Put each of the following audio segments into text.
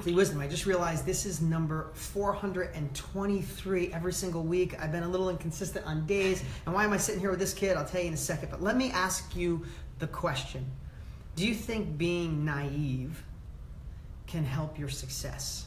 Weekly Wisdom. I just realized this is number 423 every single week. I've been a little inconsistent on days. And why am I sitting here with this kid? I'll tell you in a second. But let me ask you the question Do you think being naive can help your success?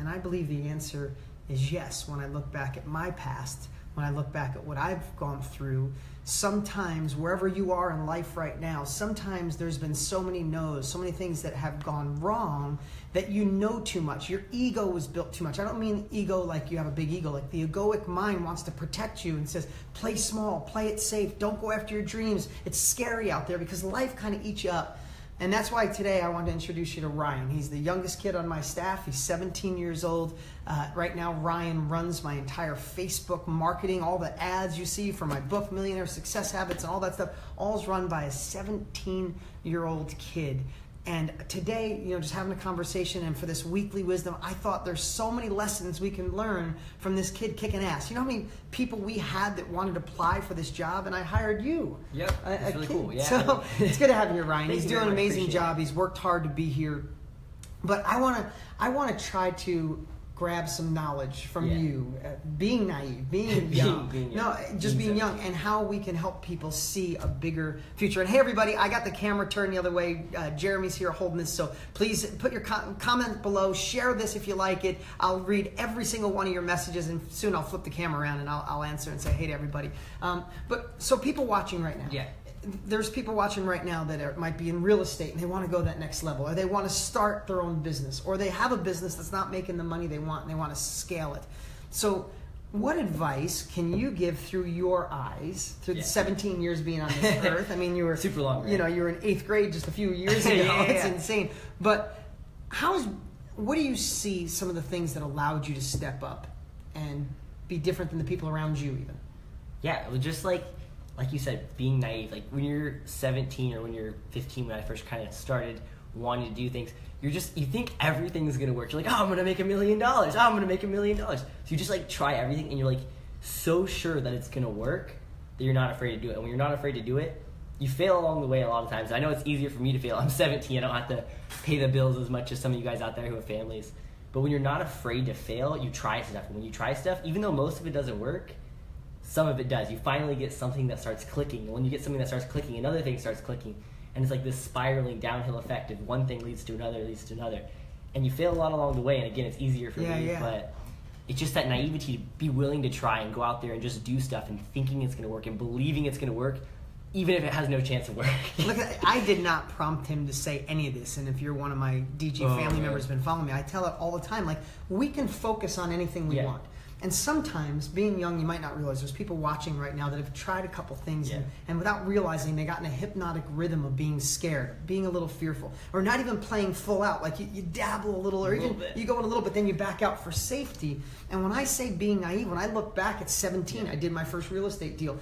And I believe the answer is yes when I look back at my past, when I look back at what I've gone through. Sometimes, wherever you are in life right now, sometimes there's been so many no's, so many things that have gone wrong that you know too much. Your ego was built too much. I don't mean ego like you have a big ego, like the egoic mind wants to protect you and says, play small, play it safe, don't go after your dreams. It's scary out there because life kind of eats you up. And that's why today I want to introduce you to Ryan. He's the youngest kid on my staff. He's 17 years old. Uh, right now, Ryan runs my entire Facebook marketing, all the ads you see for my book, Millionaire Success Habits, and all that stuff, all is run by a 17 year old kid. And today, you know, just having a conversation and for this weekly wisdom, I thought there's so many lessons we can learn from this kid kicking ass. You know how many people we had that wanted to apply for this job, and I hired you. Yep, really kid. cool. Yeah. So it's good to have you here, Ryan. Thank He's doing an amazing job. He's worked hard to be here. But I want to, I want to try to grab some knowledge from Yeah. you, uh, being naive, being Being- young, being no, young. just being Being young, and how we can help people see a bigger future. And hey, everybody, I got the camera turned the other way. Uh, Jeremy's here holding this, so please put your com- comment below. Share this if you like it. I'll read every single one of your messages, and soon I'll flip the camera around and I'll, I'll answer and say hey to everybody. Um, but so people watching right now, Yeah. There's people watching right now that are, might be in real estate and they want to go that next level, or they want to start their own business, or they have a business that's not making the money they want and they want to scale it. So, what advice can you give through your eyes, through the Yeah. 17 years being on this earth? I mean, you were Super long, You know, you were in eighth grade just a few years ago. Yeah, it's yeah. insane. But how's what do you see some of the things that allowed you to step up and be different than the people around you, even? Yeah, it was just like like you said, being naive. Like when you're 17 or when you're 15, when I first kind of started wanting to do things, you're just you think everything's gonna work. You're like, oh, I'm gonna make a million dollars. Oh, I'm gonna make a million dollars. So you just like try everything, and you're like so sure that it's gonna work that you're not afraid to do it. And when you're not afraid to do it, you fail along the way a lot of times. I know it's easier for me to fail. I'm 17. I don't have to pay the bills as much as some of you guys out there who have families. But when you're not afraid to fail, you try stuff. And when you try stuff, even though most of it doesn't work, some of it does. You finally get something that starts clicking. And when you get something that starts clicking, another thing starts clicking. And it's like this spiraling downhill effect of one thing leads to another, leads to another. And you fail a lot along the way. And again, it's easier for Yeah, me. yeah. But it's just that naivety to be willing to try and go out there and just do stuff and thinking it's going to work and believing it's going to work, even if it has no chance of working. Look, I did not prompt him to say any of this, and if you're one of my DG Oh, family yeah. members, been following me, I tell it all the time. Like we can focus on anything we Yeah. want, and sometimes being young, you might not realize there's people watching right now that have tried a couple things, and, Yeah. and without realizing, they got in a hypnotic rhythm of being scared, being a little fearful, or not even playing full out. Like you, you dabble a little, or A even little you go in a little, but then you back out for safety. And when I say being naive, when I look back at 17, Yeah. I did my first real estate deal.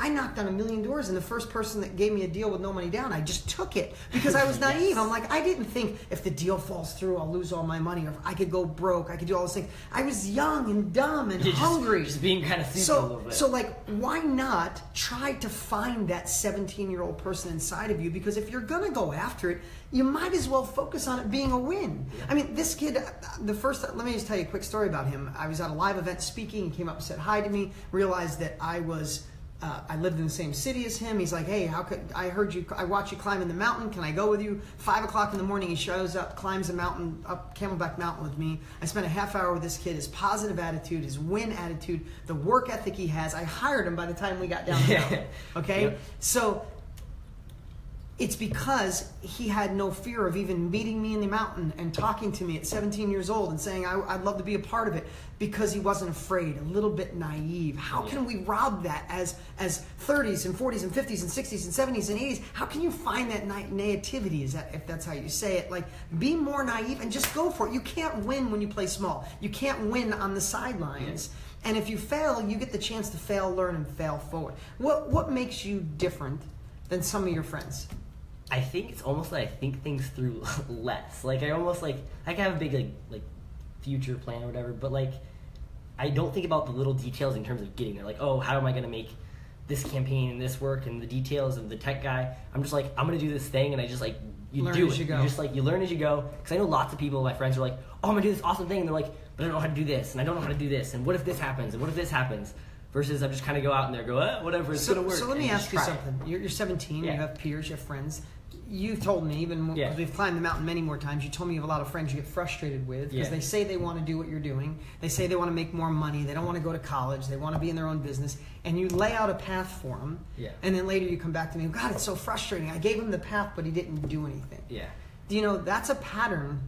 I knocked on a million doors, and the first person that gave me a deal with no money down, I just took it because I was naive. Yes. I'm like, I didn't think if the deal falls through, I'll lose all my money, or if I could go broke, I could do all those things. I was young and dumb and You're hungry. Just, being kind of stupid a little so, bit. so like, why not try to find that 17 year old person inside of you? Because if you're gonna go after it, you might as well focus on it being a win. I mean, this kid, uh, the first, let me just tell you a quick story about him. I was at a live event speaking. He came up and said hi to me. Realized that I was. Uh, I lived in the same city as him. He's like, "Hey, how could I heard you? I watched you climbing the mountain. Can I go with you?" Five o'clock in the morning, he shows up, climbs the mountain up Camelback Mountain with me. I spent a half hour with this kid. His positive attitude, his win attitude, the work ethic he has. I hired him by the time we got down the mountain. Okay, Yep. so it's because he had no fear of even meeting me in the mountain and talking to me at 17 years old and saying I, would love to be a part of it because he wasn't afraid a little bit naive. How can we rob that as as 30s and 40s and 50s and 60s and 70s and 80s how can you find that na- naivety? Is that if that's how you say it? Like be more naive and just go for it. You can't win when you play small. You can't win on the sidelines. And if you fail you get the chance to fail learn and fail forward. What what makes you different than some of your friends I think it's almost like I think things through less. Like I almost like I can have a big like like future plan or whatever, but like I don't think about the little details in terms of getting there. Like, oh, how am I gonna make this campaign and this work and the details of the tech guy? I'm just like, I'm gonna do this thing and I just like you Learn do as it. you go. just like you learn as you go. Because I know lots of people, my friends, are like, "Oh, I'm gonna do this awesome thing," and they're like, "But I don't know how to do this, and I don't know how to do this, and what if this happens, and what if this happens?" Versus I'm just kind of go out and there, go, eh, whatever, it's so, gonna work. so let me ask you something. You're, you're 17. Yeah. You have peers. You have friends. You told me even because Yeah. we've climbed the mountain many more times. You told me you have a lot of friends you get frustrated with because Yeah. they say they want to do what you're doing. They say they want to make more money. They don't want to go to college. They want to be in their own business. And you lay out a path for them. Yeah. And then later you come back to me. God, it's so frustrating. I gave him the path, but he didn't do anything. Yeah. you know that's a pattern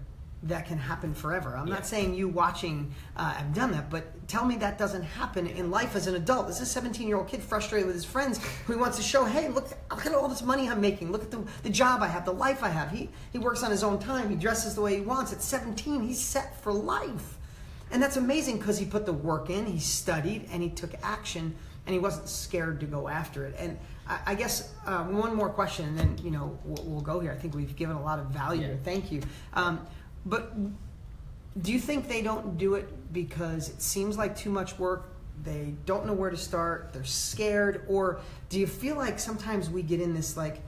that can happen forever. I'm Yeah. not saying you watching uh, have done that but tell me that doesn't happen in life as an adult. This is a 17 year old kid frustrated with his friends who wants to show hey look look at all this money i'm making. Look at the, the job i have the life i have. He, he works on his own time. He dresses the way he wants. At 17 he's set for life. And that's amazing because he put the work in he studied and he took action and he wasn't scared to go after it. And i, I guess uh, one more question and then you know we'll, we'll go here. I think we've given a lot of value. Yeah. thank you. Um, but do you think they don't do it because it seems like too much work they don't know where to start they're scared or do you feel like sometimes we get in this like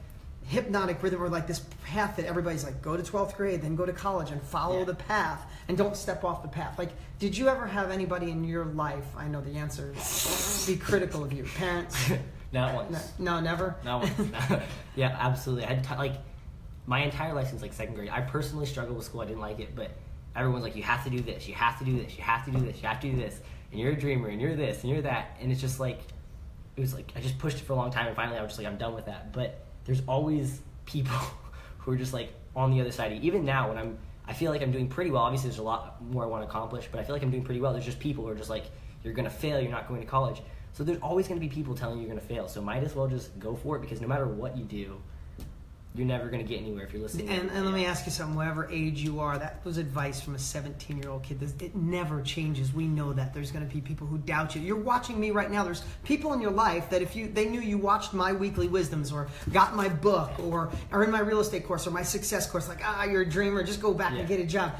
hypnotic rhythm or like this path that everybody's like go to 12th grade then go to college and follow Yeah. the path and don't step off the path like did you ever have anybody in your life i know the answer is be critical of you parents Not once. no, no never Not once. yeah, absolutely. I had t- like my entire life since like second grade. I personally struggled with school. I didn't like it, but everyone's like, you have to do this, you have to do this, you have to do this, you have to do this, and you're a dreamer, and you're this, and you're that, and it's just like it was like I just pushed it for a long time, and finally I was just like, I'm done with that. But there's always people who are just like on the other side. Even now, when I'm, I feel like I'm doing pretty well. Obviously, there's a lot more I want to accomplish, but I feel like I'm doing pretty well. There's just people who are just like, you're gonna fail, you're not going to college. So there's always gonna be people telling you you're gonna fail. So might as well just go for it because no matter what you do, you're never gonna get anywhere if you're listening. to And, and let me ask you something, whatever age you are, that was advice from a 17 year old kid. This- It never changes. We know that. There's going to be people who doubt you. You're watching me right now. There's people in your life that if you they knew you watched my weekly wisdoms or got my book or are in my real estate course or my success course, like, ah, you're a dreamer, just go back Yeah. and get a job.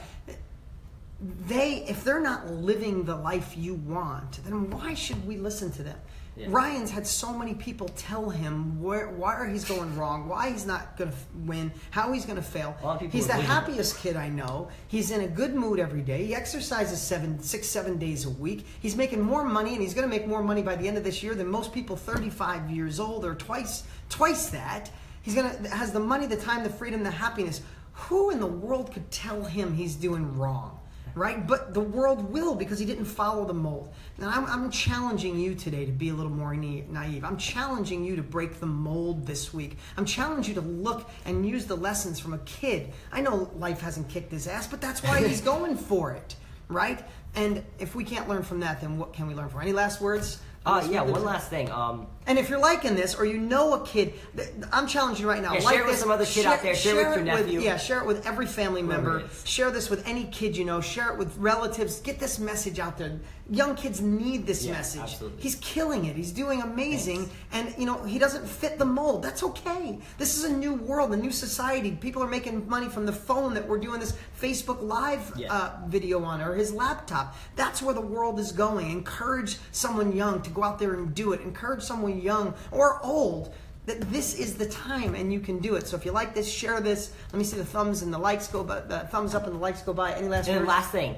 They, if they're not living the life you want, then why should we listen to them? Yeah. Ryan's had so many people tell him where, why he's going wrong, why he's not going to win, how he's going to fail. A lot of people He's the happiest kid I know. He's in a good mood every day. He exercises seven, six, seven days a week. He's making more money, and he's going to make more money by the end of this year than most people 35 years old, or twice, twice that. He's going to has the money, the time, the freedom, the happiness. Who in the world could tell him he's doing wrong? Right? But the world will because he didn't follow the mold. Now, I'm, I'm challenging you today to be a little more naive. I'm challenging you to break the mold this week. I'm challenging you to look and use the lessons from a kid. I know life hasn't kicked his ass, but that's why he's going for it, right? And if we can't learn from that, then what can we learn from? Any last words? Uh, yeah, one last thing. Um, And if you're liking this, or you know a kid, th- I'm challenging you right now. Yeah, like share it with this, some other kid out there. Share it with your nephew. yeah, share it with every family member. Share this with any kid you know. Share it with relatives. Get this message out there. Young kids need this Yeah, message. absolutely. He's killing it. He's doing amazing, and you know he doesn't fit the mold. That's okay. This is a new world, a new society. People are making money from the phone that we're doing this Facebook Live Yeah. uh, video on, or his laptop. That's where the world is going. Encourage someone young to go out there and do it. Encourage someone young or old that this is the time and you can do it. So if you like this, share this. Let me see the thumbs and the likes go by, the thumbs up and the likes go by. Any last And words? last thing,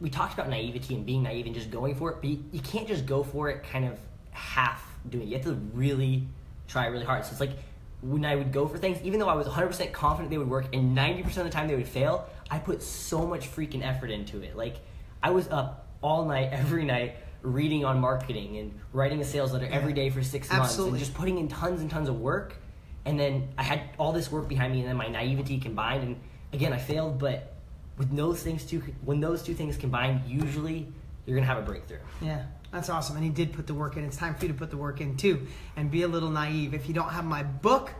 we talked about naivety and being naive and just going for it, but you, you can't just go for it kind of half doing it. You have to really try really hard. So it's like when I would go for things, even though I was 100% confident they would work and 90% of the time they would fail, I put so much freaking effort into it. Like I was up all night, every night, reading on marketing and writing a sales letter every day for six months and just putting in tons and tons of work. And then I had all this work behind me, and then my naivety combined. And again, I failed, but with those things two, when those two things combine, usually you're gonna have a breakthrough. Yeah, that's awesome. And he did put the work in. It's time for you to put the work in too and be a little naive. If you don't have my book,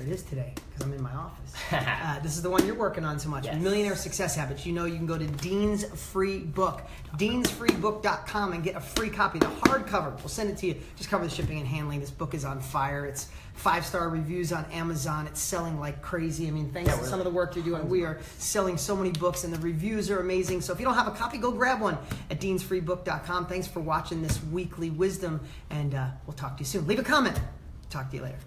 it is today because I'm in my office. uh, this is the one you're working on so much Yes. Millionaire Success Habits. You know, you can go to Dean's Free Book, deansfreebook.com, and get a free copy. The hardcover, we'll send it to you. Just cover the shipping and handling. This book is on fire. It's five star reviews on Amazon. It's selling like crazy. I mean, thanks Yeah, to some of the work you're doing, we are selling so many books, and the reviews are amazing. So if you don't have a copy, go grab one at deansfreebook.com. Thanks for watching this weekly wisdom, and uh, we'll talk to you soon. Leave a comment. Talk to you later.